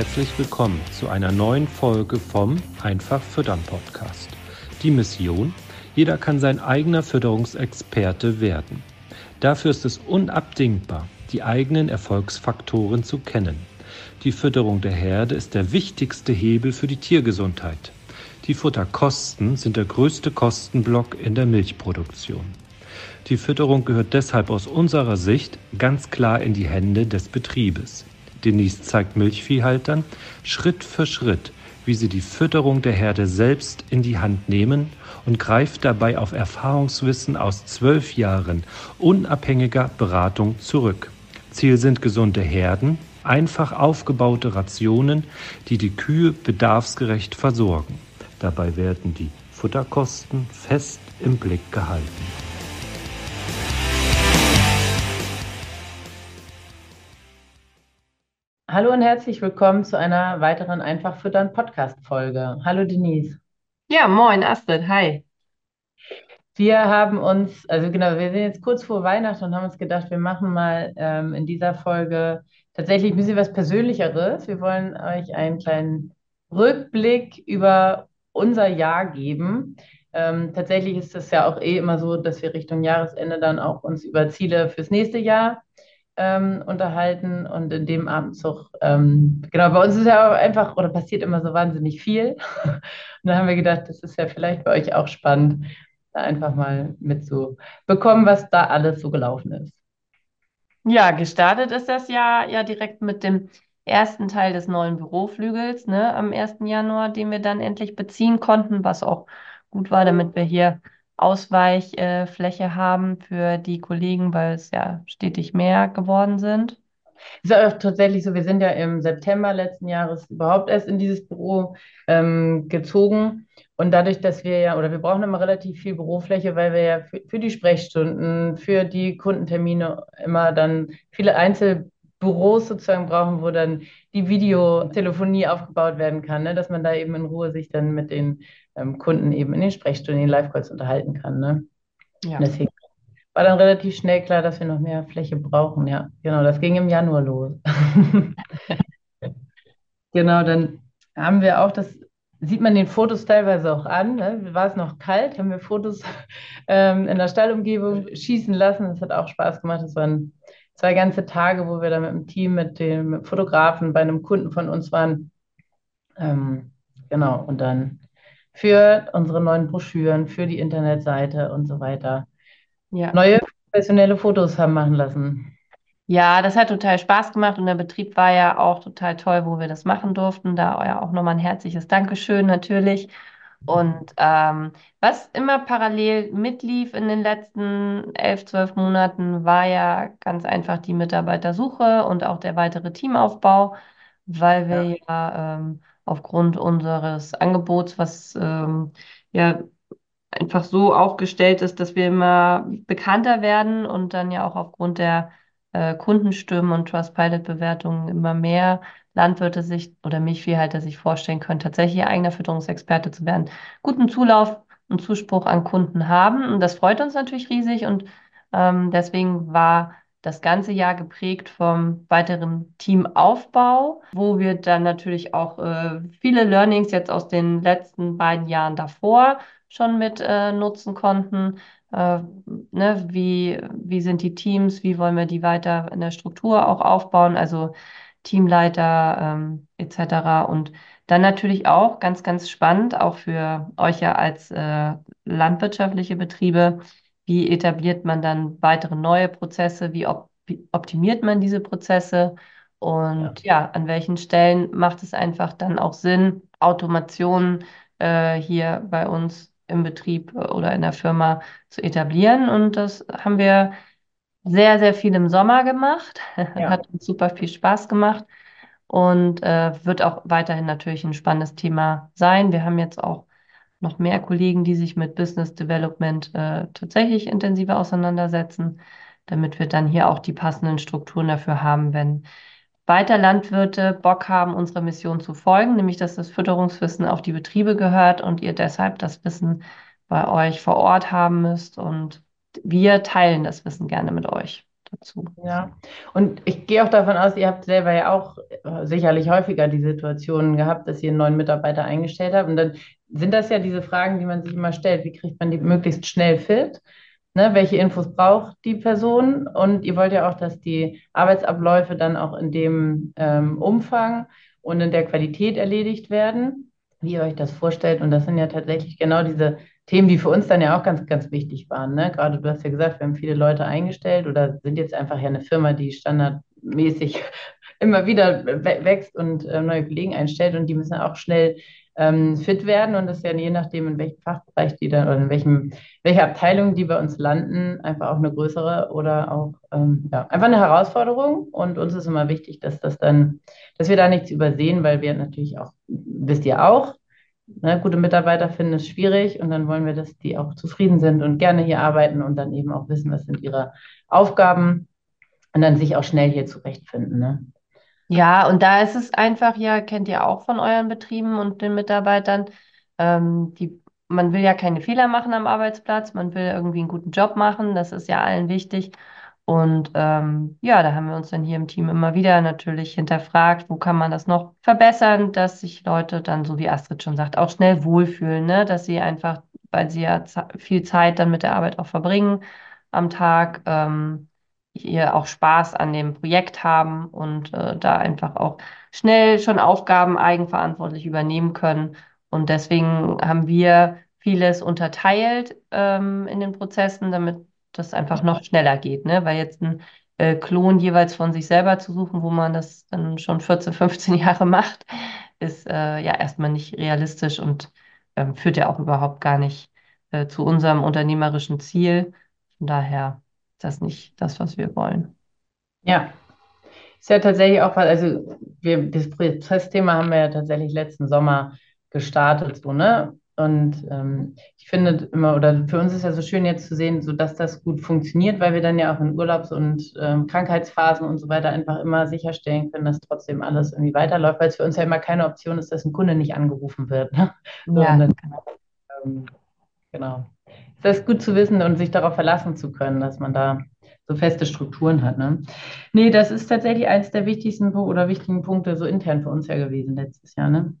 Herzlich willkommen zu einer neuen Folge vom Einfach Füttern Podcast. Die Mission, jeder kann sein eigener Fütterungsexperte werden. Dafür ist es unabdingbar, die eigenen Erfolgsfaktoren zu kennen. Die Fütterung der Herde ist der wichtigste Hebel für die Tiergesundheit. Die Futterkosten sind der größte Kostenblock in der Milchproduktion. Die Fütterung gehört deshalb aus unserer Sicht ganz klar in die Hände des Betriebes. Denise zeigt Milchviehhaltern Schritt für Schritt, wie sie die Fütterung der Herde selbst in die Hand nehmen und greift dabei auf Erfahrungswissen aus zwölf Jahren unabhängiger Beratung zurück. Ziel sind gesunde Herden, einfach aufgebaute Rationen, die die Kühe bedarfsgerecht versorgen. Dabei werden die Futterkosten fest im Blick gehalten. Hallo und herzlich willkommen zu einer weiteren Einfach füttern Podcast-Folge. Hallo Denise. Ja, moin Astrid, hi. Wir haben uns, also genau, wir sind jetzt kurz vor Weihnachten und haben uns gedacht, wir machen mal ähm, in dieser Folge tatsächlich ein bisschen was Persönlicheres. Wir wollen euch einen kleinen Rückblick über unser Jahr geben. Ähm, tatsächlich ist es ja auch eh immer so, dass wir Richtung Jahresende dann auch uns über Ziele fürs nächste Jahr ähm, unterhalten und in dem Abendzug, ähm, genau, bei uns ist ja einfach oder passiert immer so wahnsinnig viel. und dann haben wir gedacht, das ist ja vielleicht bei euch auch spannend, da einfach mal mitzubekommen, was da alles so gelaufen ist. Ja, gestartet ist das Jahr ja direkt mit dem ersten Teil des neuen Büroflügels, ne, am 1. Januar, den wir dann endlich beziehen konnten, was auch gut war, damit wir hier Ausweichfläche haben für die Kollegen, weil es ja stetig mehr geworden sind? Ist auch tatsächlich so, wir sind ja im September letzten Jahres überhaupt erst in dieses Büro ähm, gezogen. Und dadurch, dass wir ja, oder wir brauchen immer relativ viel Bürofläche, weil wir ja für, für die Sprechstunden, für die Kundentermine immer dann viele Einzelbüros sozusagen brauchen, wo dann die Videotelefonie aufgebaut werden kann, ne? dass man da eben in Ruhe sich dann mit den ähm, Kunden eben in den Sprechstunden, in den Live-Calls unterhalten kann. Ne? Ja. deswegen war dann relativ schnell klar, dass wir noch mehr Fläche brauchen. Ja, genau, das ging im Januar los. genau, dann haben wir auch das, sieht man den Fotos teilweise auch an. Ne? War es noch kalt, haben wir Fotos ähm, in der Stallumgebung schießen lassen. Das hat auch Spaß gemacht. Das waren zwei ganze Tage, wo wir da mit dem Team, mit dem Fotografen bei einem Kunden von uns waren. Ähm, genau, und dann für unsere neuen Broschüren, für die Internetseite und so weiter. Ja. Neue professionelle Fotos haben machen lassen. Ja, das hat total Spaß gemacht und der Betrieb war ja auch total toll, wo wir das machen durften. Da auch nochmal ein herzliches Dankeschön natürlich. Und ähm, was immer parallel mitlief in den letzten elf, zwölf Monaten, war ja ganz einfach die Mitarbeitersuche und auch der weitere Teamaufbau, weil wir ja, ja ähm, aufgrund unseres Angebots, was ähm, ja einfach so aufgestellt ist, dass wir immer bekannter werden und dann ja auch aufgrund der äh, Kundenstimmen und Trustpilot-Bewertungen immer mehr Landwirte sich oder Milchviehhalter sich vorstellen können, tatsächlich eigener Fütterungsexperte zu werden, guten Zulauf und Zuspruch an Kunden haben. Und das freut uns natürlich riesig und ähm, deswegen war das ganze Jahr geprägt vom weiteren Teamaufbau, wo wir dann natürlich auch äh, viele Learnings jetzt aus den letzten beiden Jahren davor schon mit äh, nutzen konnten. Äh, ne, wie, wie sind die Teams, wie wollen wir die weiter in der Struktur auch aufbauen, also Teamleiter ähm, etc. Und dann natürlich auch ganz, ganz spannend, auch für euch ja als äh, landwirtschaftliche Betriebe, wie etabliert man dann weitere neue Prozesse? Wie op optimiert man diese Prozesse? Und ja. ja. an welchen Stellen macht es einfach dann auch Sinn, Automationen äh, hier bei uns im Betrieb äh, oder in der Firma zu etablieren? Und das haben wir sehr, sehr viel im Sommer gemacht. Ja. Hat uns super viel Spaß gemacht und äh, wird auch weiterhin natürlich ein spannendes Thema sein. Wir haben jetzt auch noch mehr Kollegen, die sich mit Business Development äh, tatsächlich intensiver auseinandersetzen, damit wir dann hier auch die passenden Strukturen dafür haben, wenn weiter Landwirte Bock haben, unserer Mission zu folgen, nämlich dass das Fütterungswissen auf die Betriebe gehört und ihr deshalb das Wissen bei euch vor Ort haben müsst und wir teilen das Wissen gerne mit euch. dazu. Ja, und ich gehe auch davon aus, ihr habt selber ja auch äh, sicherlich häufiger die Situation gehabt, dass ihr einen neuen Mitarbeiter eingestellt habt. Und dann sind das ja diese Fragen, die man sich immer stellt. Wie kriegt man die möglichst schnell fit? Ne, welche Infos braucht die Person? Und ihr wollt ja auch, dass die Arbeitsabläufe dann auch in dem ähm, Umfang und in der Qualität erledigt werden, wie ihr euch das vorstellt. Und das sind ja tatsächlich genau diese Themen, die für uns dann ja auch ganz, ganz wichtig waren. Ne? Gerade du hast ja gesagt, wir haben viele Leute eingestellt oder sind jetzt einfach ja eine Firma, die standardmäßig immer wieder wächst und äh, neue Kollegen einstellt und die müssen auch schnell ähm, fit werden und das ist ja je nachdem, in welchem Fachbereich die dann oder in welchem, welcher Abteilung die bei uns landen, einfach auch eine größere oder auch ähm, ja, einfach eine Herausforderung. Und uns ist immer wichtig, dass das dann, dass wir da nichts übersehen, weil wir natürlich auch, wisst ihr auch, ne, gute Mitarbeiter finden es schwierig und dann wollen wir, dass die auch zufrieden sind und gerne hier arbeiten und dann eben auch wissen, was sind ihre Aufgaben und dann sich auch schnell hier zurechtfinden. Ne? Ja, und da ist es einfach, ja, kennt ihr auch von euren Betrieben und den Mitarbeitern, ähm, die, man will ja keine Fehler machen am Arbeitsplatz, man will irgendwie einen guten Job machen, das ist ja allen wichtig. Und ähm, ja, da haben wir uns dann hier im Team immer wieder natürlich hinterfragt, wo kann man das noch verbessern, dass sich Leute dann, so wie Astrid schon sagt, auch schnell wohlfühlen, ne? Dass sie einfach, weil sie ja viel Zeit dann mit der Arbeit auch verbringen am Tag, ähm, hier auch Spaß an dem Projekt haben und äh, da einfach auch schnell schon Aufgaben eigenverantwortlich übernehmen können. Und deswegen haben wir vieles unterteilt ähm, in den Prozessen, damit das einfach noch schneller geht, ne? Weil jetzt ein äh, Klon jeweils von sich selber zu suchen, wo man das dann schon 14, 15 Jahre macht, ist äh, ja erstmal nicht realistisch und ähm, führt ja auch überhaupt gar nicht äh, zu unserem unternehmerischen Ziel. Von daher das nicht das, was wir wollen. Ja, ist ja tatsächlich auch, also wir, das Prozessthema haben wir ja tatsächlich letzten Sommer gestartet, so, ne? Und ähm, ich finde immer, oder für uns ist ja so schön jetzt zu sehen, so dass das gut funktioniert, weil wir dann ja auch in Urlaubs- und ähm, Krankheitsphasen und so weiter einfach immer sicherstellen können, dass trotzdem alles irgendwie weiterläuft, weil es für uns ja immer keine Option ist, dass ein Kunde nicht angerufen wird. Ne? Ja. Dann, ähm, genau das ist gut zu wissen und sich darauf verlassen zu können, dass man da so feste Strukturen hat. Ne? Nee, das ist tatsächlich eines der wichtigsten oder wichtigen Punkte so intern für uns ja gewesen letztes Jahr. Ne?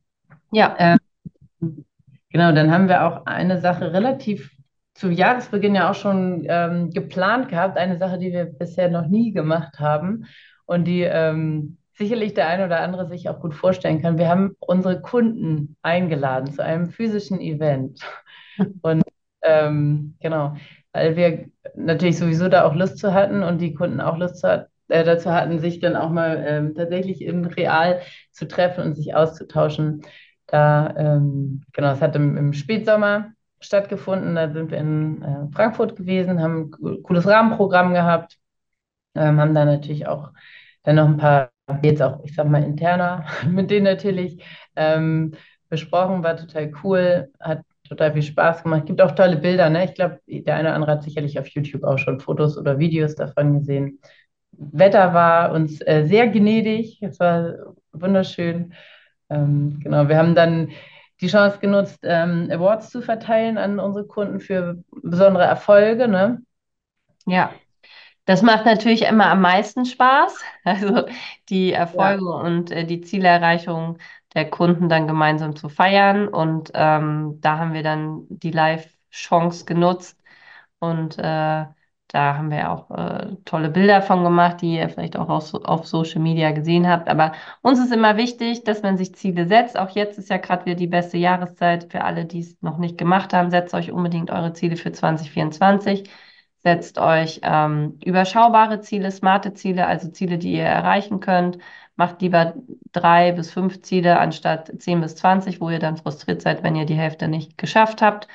Ja. Ähm, genau, dann haben wir auch eine Sache relativ zu Jahresbeginn ja auch schon ähm, geplant gehabt, eine Sache, die wir bisher noch nie gemacht haben und die ähm, sicherlich der eine oder andere sich auch gut vorstellen kann. Wir haben unsere Kunden eingeladen zu einem physischen Event. Und ähm, genau, weil wir natürlich sowieso da auch Lust zu hatten und die Kunden auch Lust zu, äh, dazu hatten, sich dann auch mal ähm, tatsächlich in real zu treffen und sich auszutauschen. Da, ähm, genau, es hat im, im, Spätsommer stattgefunden. Da sind wir in äh, Frankfurt gewesen, haben ein cooles Rahmenprogramm gehabt, ähm, haben da natürlich auch dann noch ein paar, jetzt auch, ich sag mal, interner mit denen natürlich ähm, besprochen, war total cool, hat total viel Spaß gemacht. Gibt auch tolle Bilder, ne? Ich glaube, der eine oder andere hat sicherlich auf YouTube auch schon Fotos oder Videos davon gesehen. Wetter war uns äh, sehr gnädig, es war wunderschön. Ähm, genau, wir haben dann die Chance genutzt, ähm, Awards zu verteilen an unsere Kunden für besondere Erfolge. Ne? Ja, das macht natürlich immer am meisten Spaß. Also die Erfolge ja. und äh, die Zielerreichung der Kunden dann gemeinsam zu feiern. Und ähm, da haben wir dann die Live-Chance genutzt. Und äh, da haben wir auch äh, tolle Bilder von gemacht, die ihr vielleicht auch auf, auf, Social Media gesehen habt. Aber uns ist immer wichtig, dass man sich Ziele setzt. Auch jetzt ist ja gerade wieder die beste Jahreszeit für alle, die es noch nicht gemacht haben. Setzt euch unbedingt eure Ziele für 2024. Setzt euch ähm, überschaubare Ziele, smarte Ziele, also Ziele, die ihr erreichen könnt macht lieber drei bis fünf Ziele anstatt zehn bis zwanzig, wo ihr dann frustriert seid, wenn ihr die Hälfte nicht geschafft habt.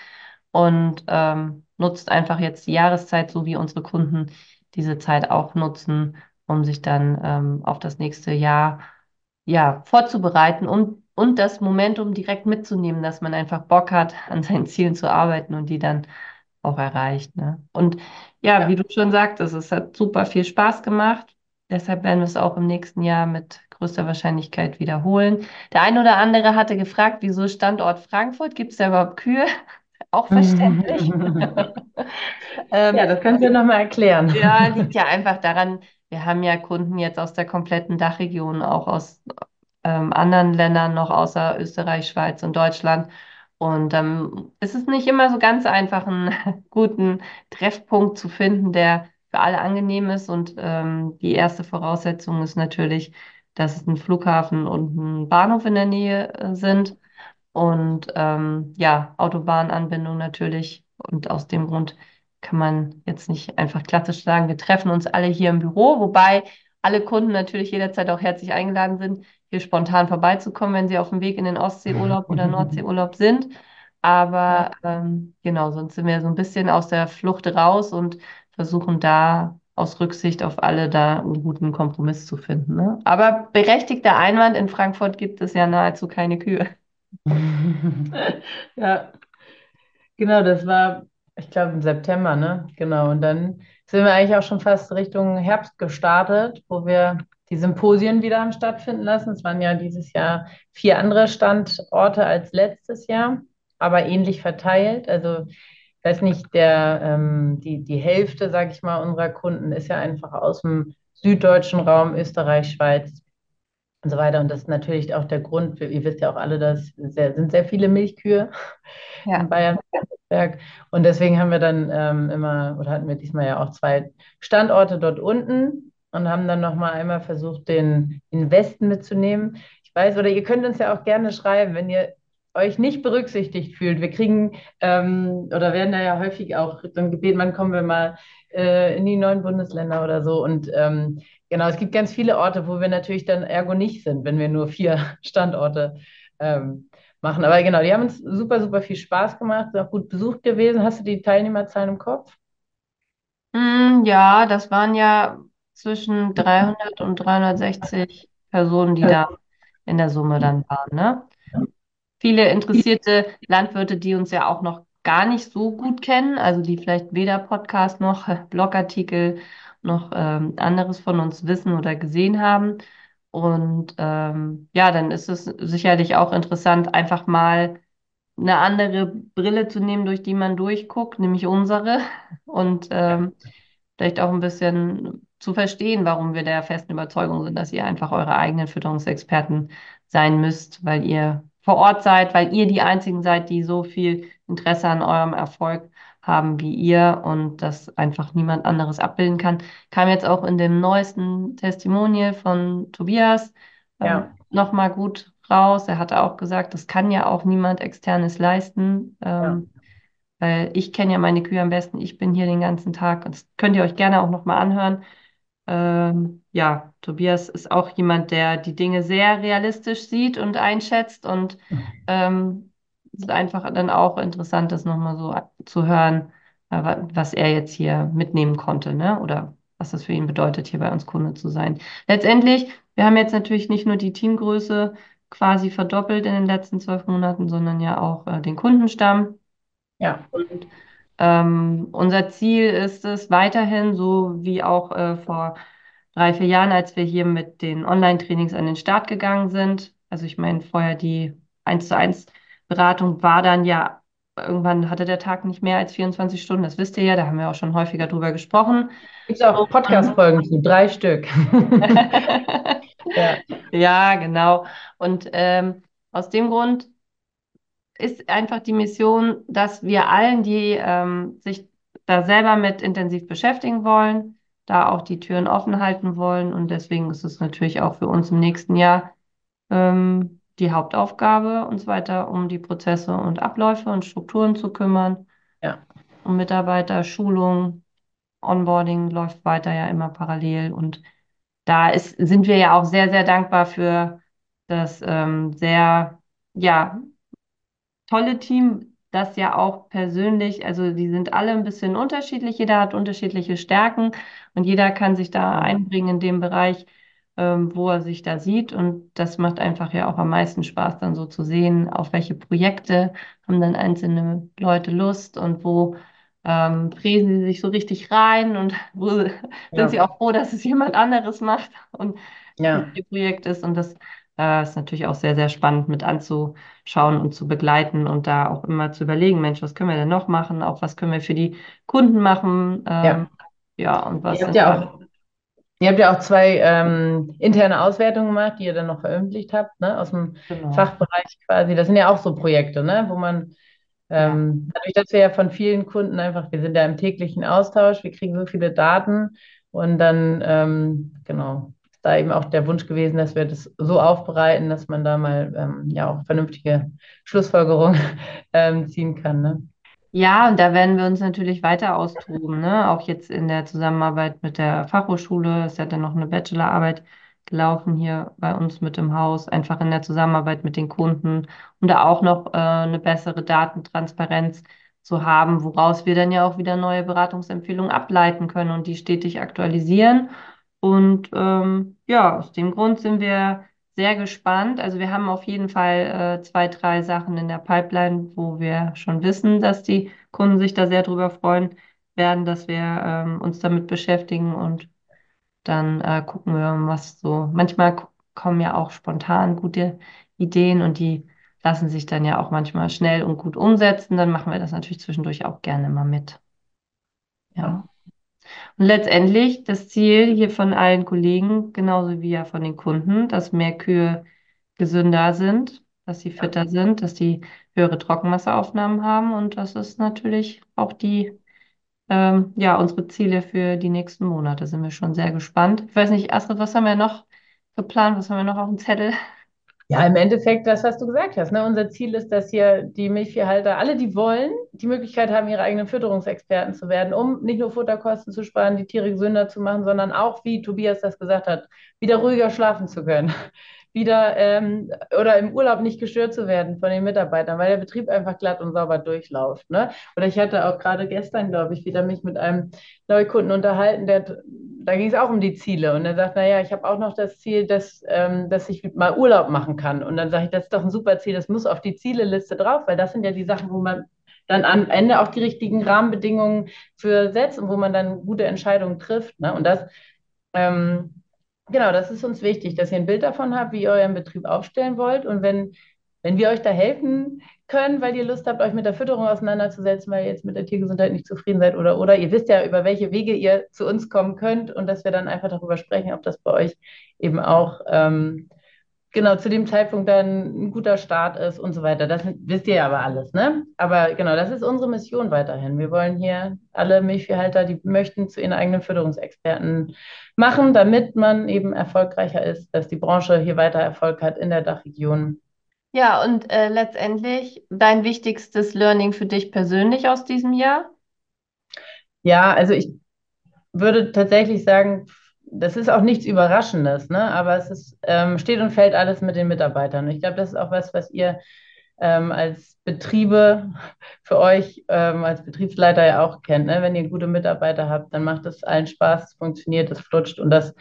Und ähm, nutzt einfach jetzt die Jahreszeit, so wie unsere Kunden diese Zeit auch nutzen, um sich dann ähm, auf das nächste Jahr ja, vorzubereiten und, und das Momentum direkt mitzunehmen, dass man einfach Bock hat, an seinen Zielen zu arbeiten und die dann auch erreicht. Ne? Und ja, ja, wie du schon sagtest, es hat super viel Spaß gemacht. Deshalb werden wir es auch im nächsten Jahr mit größter Wahrscheinlichkeit wiederholen. Der eine oder andere hatte gefragt, wieso Standort Frankfurt? Gibt es da überhaupt Kühe? Auch verständlich. Ähm, ja, das kannst du ja nochmal erklären. Ja, liegt ja einfach daran, wir haben ja Kunden jetzt aus der kompletten Dachregion, auch aus ähm, anderen Ländern noch außer Österreich, Schweiz und Deutschland. Und ähm, es ist nicht immer so ganz einfach, einen guten Treffpunkt zu finden, der für alle angenehm ist. Und ähm, die erste Voraussetzung ist natürlich, dass es ein Flughafen und ein Bahnhof in der Nähe äh, sind. Und ähm, ja, Autobahnanbindung natürlich. Und aus dem Grund kann man jetzt nicht einfach klassisch sagen, wir treffen uns alle hier im Büro, wobei alle Kunden natürlich jederzeit auch herzlich eingeladen sind, hier spontan vorbeizukommen, wenn sie auf dem Weg in den Ostseeurlaub oder Nordseeurlaub sind. Aber ähm, genau, sonst sind wir so ein bisschen aus der Flucht raus und versuchen da aus Rücksicht auf alle da einen guten Kompromiss zu finden. Ne? Aber berechtigter Einwand, in Frankfurt gibt es ja nahezu keine Kühe. ja, genau, das war, ich glaube, im September, ne? Genau. Und dann sind wir eigentlich auch schon fast Richtung Herbst gestartet, wo wir die Symposien wieder haben stattfinden lassen. Es waren ja dieses Jahr vier andere Standorte als letztes Jahr, aber ähnlich verteilt. Also ich weiß nicht, der, ähm, die, die Hälfte, sage ich mal, unserer Kunden ist ja einfach aus dem süddeutschen Raum, Österreich, Schweiz und so weiter. Und das ist natürlich auch der Grund, ihr wisst ja auch alle, dass sehr, sind sehr viele Milchkühe ja. in Bayern. Und deswegen haben wir dann ähm, immer, oder hatten wir diesmal ja auch zwei Standorte dort unten und haben dann nochmal einmal versucht, den, den Westen mitzunehmen. Ich weiß, oder ihr könnt uns ja auch gerne schreiben, wenn ihr euch nicht berücksichtigt fühlt. Wir kriegen ähm, oder werden da ja häufig auch dann gebeten, wann kommen wir mal äh, in die neuen Bundesländer oder so. Und ähm, genau, es gibt ganz viele Orte, wo wir natürlich dann ergo nicht sind, wenn wir nur vier Standorte ähm, machen. Aber genau, die haben uns super, super viel Spaß gemacht, sind auch gut besucht gewesen. Hast du die Teilnehmerzahlen im Kopf? Mm, ja, das waren ja zwischen 300 und 360 Personen, die da in der Summe dann waren. Ne? Viele interessierte Landwirte, die uns ja auch noch gar nicht so gut kennen, also die vielleicht weder Podcast noch Blogartikel noch ähm, anderes von uns wissen oder gesehen haben. Und ähm, ja, dann ist es sicherlich auch interessant, einfach mal eine andere Brille zu nehmen, durch die man durchguckt, nämlich unsere. Und ähm, vielleicht auch ein bisschen zu verstehen, warum wir der festen Überzeugung sind, dass ihr einfach eure eigenen Fütterungsexperten sein müsst, weil ihr vor Ort seid, weil ihr die einzigen seid, die so viel Interesse an eurem Erfolg haben wie ihr und das einfach niemand anderes abbilden kann. Kam jetzt auch in dem neuesten Testimonial von Tobias ja. ähm, nochmal gut raus. Er hatte auch gesagt, das kann ja auch niemand externes leisten. Ähm, ja. Weil ich kenne ja meine Kühe am besten, ich bin hier den ganzen Tag. Das könnt ihr euch gerne auch nochmal anhören. Ähm, ja, Tobias ist auch jemand, der die Dinge sehr realistisch sieht und einschätzt und ähm, es ist einfach dann auch interessant, das nochmal so zu hören, äh, was er jetzt hier mitnehmen konnte, ne? Oder was das für ihn bedeutet, hier bei uns Kunde zu sein. Letztendlich, wir haben jetzt natürlich nicht nur die Teamgröße quasi verdoppelt in den letzten zwölf Monaten, sondern ja auch äh, den Kundenstamm. Ja. Und ähm, unser Ziel ist es weiterhin, so wie auch äh, vor drei, vier Jahren, als wir hier mit den Online-Trainings an den Start gegangen sind. Also ich meine, vorher die 1 zu 1 Beratung war dann ja, irgendwann hatte der Tag nicht mehr als 24 Stunden, das wisst ihr ja, da haben wir auch schon häufiger drüber gesprochen. Gibt es auch Podcast-Folgen zu, drei Stück. ja. ja, genau. Und ähm, aus dem Grund ist einfach die Mission, dass wir allen, die ähm, sich da selber mit intensiv beschäftigen wollen, da auch die Türen offen halten wollen. Und deswegen ist es natürlich auch für uns im nächsten Jahr ähm, die Hauptaufgabe, uns weiter um die Prozesse und Abläufe und Strukturen zu kümmern. Ja. Um Mitarbeiter, Schulung, Onboarding läuft weiter ja immer parallel. Und da ist, sind wir ja auch sehr, sehr dankbar für das ähm, sehr, ja, tolle Team, das ja auch persönlich, also die sind alle ein bisschen unterschiedlich, jeder hat unterschiedliche Stärken und jeder kann sich da einbringen in dem Bereich, ähm, wo er sich da sieht. Und das macht einfach ja auch am meisten Spaß, dann so zu sehen, auf welche Projekte haben dann einzelne Leute Lust und wo ähm, fräsen sie sich so richtig rein und wo ja. sind sie auch froh, dass es jemand anderes macht und ja. ihr Projekt ist. Und das äh, ist natürlich auch sehr, sehr spannend mit anzuschauen und zu begleiten und da auch immer zu überlegen, Mensch, was können wir denn noch machen? Auch was können wir für die Kunden machen? Ähm, ja. ja, und was ihr habt ja auch, ihr habt ja auch zwei ähm, interne Auswertungen gemacht, die ihr dann noch veröffentlicht habt, ne, aus dem genau. Fachbereich quasi. Das sind ja auch so Projekte, ne, wo man ähm, dadurch, dass wir ja von vielen Kunden einfach, wir sind ja im täglichen Austausch, wir kriegen so viele Daten und dann, ähm, genau, da eben auch der Wunsch gewesen, dass wir das so aufbereiten, dass man da mal ähm, ja auch vernünftige Schlussfolgerungen ähm, ziehen kann. Ne? Ja, und da werden wir uns natürlich weiter austoben, ne? Auch jetzt in der Zusammenarbeit mit der Fachhochschule. Es hat dann noch eine Bachelorarbeit gelaufen hier bei uns mit dem Haus, einfach in der Zusammenarbeit mit den Kunden, um da auch noch äh, eine bessere Datentransparenz zu haben, woraus wir dann ja auch wieder neue Beratungsempfehlungen ableiten können und die stetig aktualisieren. Und ähm, ja, aus dem Grund sind wir sehr gespannt. Also wir haben auf jeden Fall äh, zwei, drei Sachen in der Pipeline, wo wir schon wissen, dass die Kunden sich da sehr drüber freuen werden, dass wir ähm, uns damit beschäftigen und dann äh, gucken wir, was so. Manchmal kommen ja auch spontan gute Ideen und die lassen sich dann ja auch manchmal schnell und gut umsetzen. Dann machen wir das natürlich zwischendurch auch gerne mal mit. Ja. Und letztendlich das Ziel hier von allen Kollegen, genauso wie ja von den Kunden, dass mehr Kühe gesünder sind, dass sie fitter sind, dass die höhere Trockenmasseaufnahmen haben und das ist natürlich auch die, ähm, ja, unsere Ziele für die nächsten Monate. Sind wir schon sehr gespannt. Ich weiß nicht, Astrid, was haben wir noch geplant? Was haben wir noch auf dem Zettel? Ja, im Endeffekt das, was du gesagt hast. Ne? Unser Ziel ist, dass hier die Milchviehhalter, alle, die wollen, die Möglichkeit haben, ihre eigenen Fütterungsexperten zu werden, um nicht nur Futterkosten zu sparen, die Tiere gesünder zu machen, sondern auch, wie Tobias das gesagt hat, wieder ruhiger schlafen zu können wieder ähm, oder im Urlaub nicht gestört zu werden von den Mitarbeitern, weil der Betrieb einfach glatt und sauber durchläuft. Ne? Oder ich hatte auch gerade gestern, glaube ich, wieder mich mit einem Neukunden unterhalten, der, da ging es auch um die Ziele. Und er sagt, naja, ich habe auch noch das Ziel, dass, ähm, dass ich mal Urlaub machen kann. Und dann sage ich, das ist doch ein super Ziel, das muss auf die Zieleliste drauf, weil das sind ja die Sachen, wo man dann am Ende auch die richtigen Rahmenbedingungen für setzt und wo man dann gute Entscheidungen trifft. Ne? Und das ähm, Genau, das ist uns wichtig, dass ihr ein Bild davon habt, wie ihr euren Betrieb aufstellen wollt. Und wenn, wenn wir euch da helfen können, weil ihr Lust habt, euch mit der Fütterung auseinanderzusetzen, weil ihr jetzt mit der Tiergesundheit nicht zufrieden seid oder, oder ihr wisst ja, über welche Wege ihr zu uns kommen könnt und dass wir dann einfach darüber sprechen, ob das bei euch eben auch ähm, genau zu dem Zeitpunkt dann ein guter Start ist und so weiter. Das wisst ihr ja aber alles, ne? Aber genau, das ist unsere Mission weiterhin. Wir wollen hier alle Milchviehhalter, die möchten, zu ihren eigenen Fütterungsexperten machen, damit man eben erfolgreicher ist, dass die Branche hier weiter Erfolg hat in der Dachregion. Ja, und äh, letztendlich dein wichtigstes Learning für dich persönlich aus diesem Jahr? Ja, also ich würde tatsächlich sagen, das ist auch nichts Überraschendes, ne? aber es ist, ähm, steht und fällt alles mit den Mitarbeitern. Ich glaube, das ist auch was, was ihr ähm, als Betriebe für euch ähm, als Betriebsleiter ja auch kennt. Ne? Wenn ihr gute Mitarbeiter habt, dann macht es allen Spaß, es funktioniert, es flutscht und das,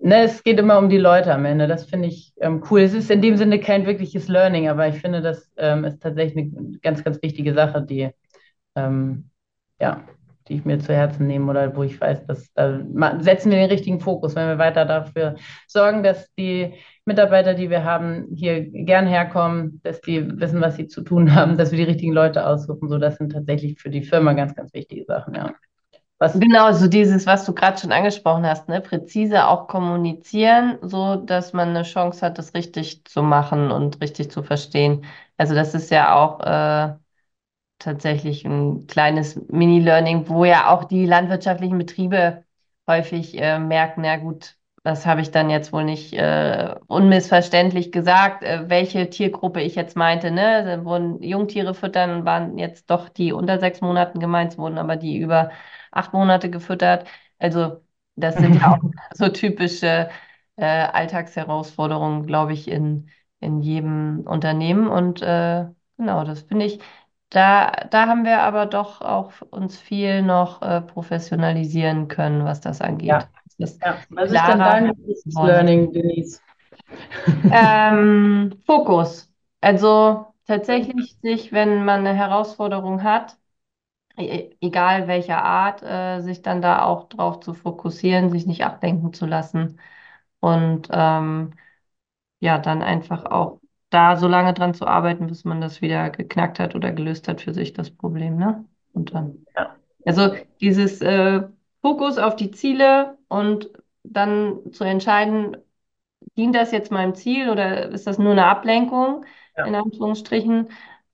ne, es geht immer um die Leute am Ende. Das finde ich ähm, cool. Es ist in dem Sinne kein wirkliches Learning, aber ich finde, das ähm, ist tatsächlich eine ganz, ganz wichtige Sache, die ähm, ja, die ich mir zu Herzen nehme oder wo ich weiß, dass da setzen wir den richtigen Fokus, wenn wir weiter dafür sorgen, dass die Mitarbeiter, die wir haben, hier gern herkommen, dass die wissen, was sie zu tun haben, dass wir die richtigen Leute aussuchen. So, das sind tatsächlich für die Firma ganz, ganz wichtige Sachen, ja. Was genau, so dieses, was du gerade schon angesprochen hast, ne? präzise auch kommunizieren, so dass man eine Chance hat, das richtig zu machen und richtig zu verstehen. Also das ist ja auch äh, tatsächlich ein kleines Mini-Learning, wo ja auch die landwirtschaftlichen Betriebe häufig äh, merken, na gut, das habe ich dann jetzt wohl nicht äh, unmissverständlich gesagt, äh, welche Tiergruppe ich jetzt meinte. Ne? Da wurden Jungtiere füttern, waren jetzt doch die unter sechs Monaten gemeint, wurden aber die über acht Monate gefüttert. Also das sind ja auch so typische äh, Alltagsherausforderungen, glaube ich, in, in jedem Unternehmen. Und äh, genau, das finde ich da, da haben wir aber doch auch uns viel noch äh, professionalisieren können, was das angeht. Ja. Das ja. Was ist denn dein Learning, Denise? Ähm, Fokus. Also tatsächlich sich, wenn man eine Herausforderung hat, e egal welcher Art, äh, sich dann da auch drauf zu fokussieren, sich nicht ablenken zu lassen und ähm, ja, dann einfach auch da so lange dran zu arbeiten, bis man das wieder geknackt hat oder gelöst hat für sich, das Problem, ne? Und dann. Ja. Also dieses äh, Fokus auf die Ziele und dann zu entscheiden, dient das jetzt meinem Ziel oder ist das nur eine Ablenkung, ja. in Anführungsstrichen?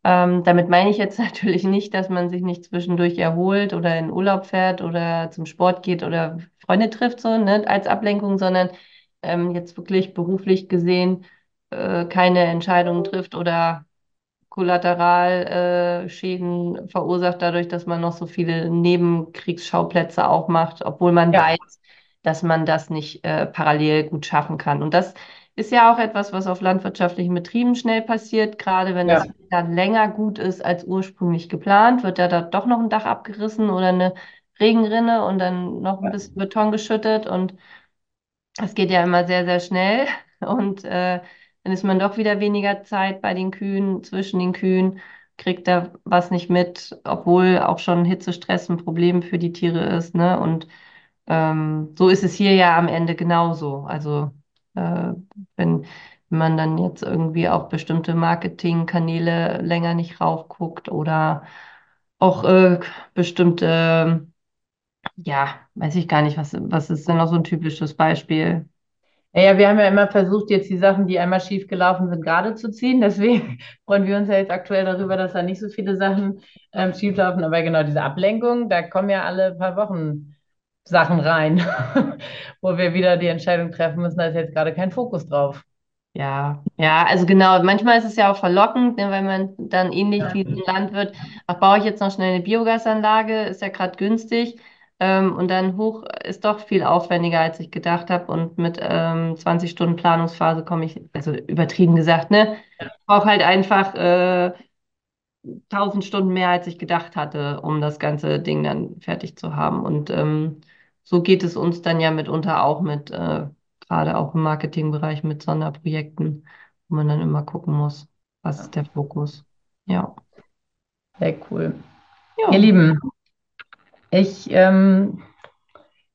Ähm, damit meine ich jetzt natürlich nicht, dass man sich nicht zwischendurch erholt oder in Urlaub fährt oder zum Sport geht oder Freunde trifft, so ne, als Ablenkung, sondern ähm, jetzt wirklich beruflich gesehen äh, keine Entscheidungen trifft oder Kollateralschäden äh, verursacht dadurch, dass man noch so viele Nebenkriegsschauplätze auch macht, obwohl man ja. weiß, dass man das nicht äh, parallel gut schaffen kann. Und das ist ja auch etwas, was auf landwirtschaftlichen Betrieben schnell passiert. Gerade wenn ja. das dann länger gut ist als ursprünglich geplant, wird ja da doch noch ein Dach abgerissen oder eine Regenrinne und dann noch ein bisschen Beton geschüttet. Und es geht ja immer sehr, sehr schnell. Und äh, dann ist man doch wieder weniger Zeit bei den Kühen, zwischen den Kühen, kriegt da was nicht mit, obwohl auch schon Hitzestress ein Problem für die Tiere ist. Ne? Und ähm, so ist es hier ja am Ende genauso. Also äh, wenn man dann jetzt irgendwie auf bestimmte Marketingkanäle länger nicht raufguckt oder auch äh, bestimmte, ja, weiß ich gar nicht, was, was ist denn noch so ein typisches Beispiel? Naja, wir haben ja immer versucht, jetzt die Sachen, die einmal schief gelaufen sind, gerade zu ziehen. Deswegen freuen wir uns ja jetzt aktuell darüber, dass da nicht so viele Sachen ähm, schief laufen. Aber genau diese Ablenkung, da kommen ja alle paar Wochen Sachen rein, wo wir wieder die Entscheidung treffen müssen, da ist jetzt gerade kein Fokus drauf. Ja, ja, also genau, manchmal ist es ja auch verlockend, ne, weil man dann ähnlich wie ein Landwirt, ach, baue ich jetzt noch schnell eine Biogasanlage, ist ja gerade günstig. Ähm, und dann hoch ist doch viel aufwendiger, als ich gedacht habe. Und mit ähm, 20 Stunden Planungsphase komme ich, also übertrieben gesagt, ne? Ich brauche halt einfach äh, 1000 Stunden mehr, als ich gedacht hatte, um das ganze Ding dann fertig zu haben. Und ähm, so geht es uns dann ja mitunter auch mit, äh, gerade auch im Marketingbereich mit Sonderprojekten, wo man dann immer gucken muss, was ist der Fokus. Ja. Sehr cool. Ja. Ihr Lieben, ich ähm,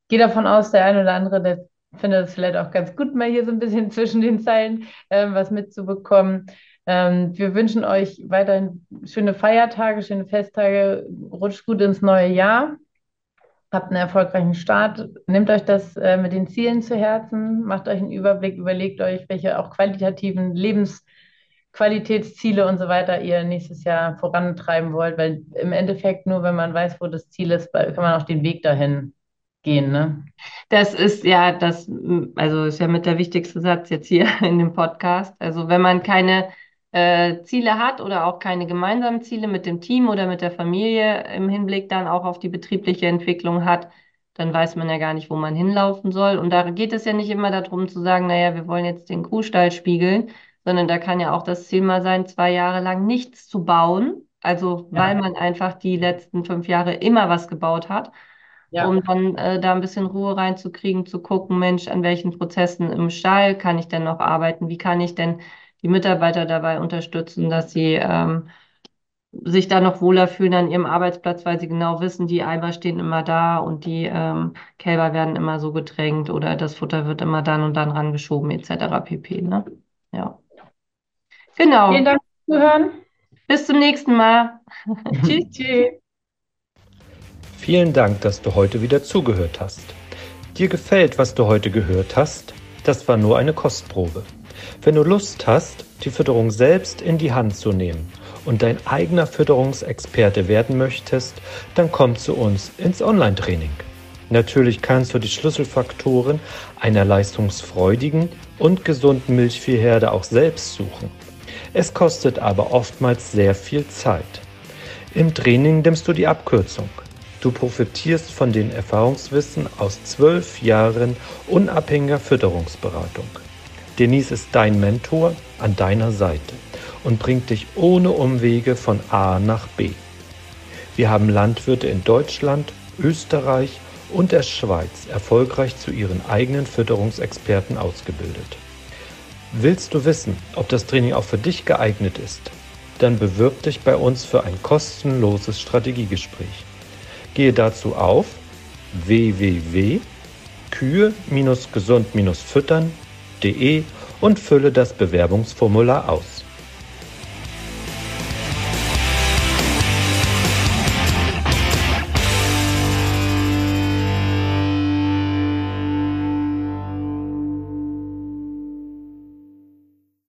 gehe davon aus, der eine oder andere, der findet es vielleicht auch ganz gut, mal hier so ein bisschen zwischen den Zeilen ähm, was mitzubekommen. Ähm, wir wünschen euch weiterhin schöne Feiertage, schöne Festtage, rutscht gut ins neue Jahr habt einen erfolgreichen Start, nehmt euch das äh, mit den Zielen zu Herzen, macht euch einen Überblick, überlegt euch, welche auch qualitativen Lebensqualitätsziele und so weiter ihr nächstes Jahr vorantreiben wollt, weil im Endeffekt nur, wenn man weiß, wo das Ziel ist, kann man auch den Weg dahin gehen, ne? Das ist ja das, also ist ja mit der wichtigste Satz jetzt hier in dem Podcast. Also wenn man keine äh, Ziele hat oder auch keine gemeinsamen Ziele mit dem Team oder mit der Familie im Hinblick dann auch auf die betriebliche Entwicklung hat, dann weiß man ja gar nicht, wo man hinlaufen soll. Und da geht es ja nicht immer darum zu sagen, naja, wir wollen jetzt den Kuhstall spiegeln, sondern da kann ja auch das Ziel mal sein, zwei Jahre lang nichts zu bauen. Also weil ja. man einfach die letzten fünf Jahre immer was gebaut hat. Ja. um dann äh, da ein bisschen Ruhe reinzukriegen, zu gucken, Mensch, an welchen Prozessen im Stall kann ich denn noch arbeiten? Wie kann ich denn die Mitarbeiter dabei unterstützen, dass sie ähm, sich da noch wohler fühlen an ihrem Arbeitsplatz, weil sie genau wissen, die Eimer stehen immer da und die ähm, Kälber werden immer so getränkt oder das Futter wird immer dann und dann rangeschoben, etc. pp. Ne? Ja. Genau. Vielen Dank fürs Zuhören. Bis zum nächsten Mal. tschüss, tschüss. Vielen Dank, dass du heute wieder zugehört hast. Dir gefällt, was du heute gehört hast? Das war nur eine Kostprobe. Wenn du Lust hast, die Fütterung selbst in die Hand zu nehmen und dein eigener Fütterungsexperte werden möchtest, dann komm zu uns ins Online-Training. Natürlich kannst du die Schlüsselfaktoren einer leistungsfreudigen und gesunden Milchviehherde auch selbst suchen. Es kostet aber oftmals sehr viel Zeit. Im Training nimmst du die Abkürzung. Du profitierst von den Erfahrungswissen aus zwölf Jahren unabhängiger Fütterungsberatung. Denise ist dein Mentor an deiner Seite und bringt dich ohne Umwege von A nach B. Wir haben Landwirte in Deutschland, Österreich und der Schweiz erfolgreich zu ihren eigenen Fütterungsexperten ausgebildet. Willst du wissen, ob das Training auch für dich geeignet ist? Dann bewirb dich bei uns für ein kostenloses Strategiegespräch. Gehe dazu auf www.kühe-gesund-füttern.de und fülle das Bewerbungsformular aus.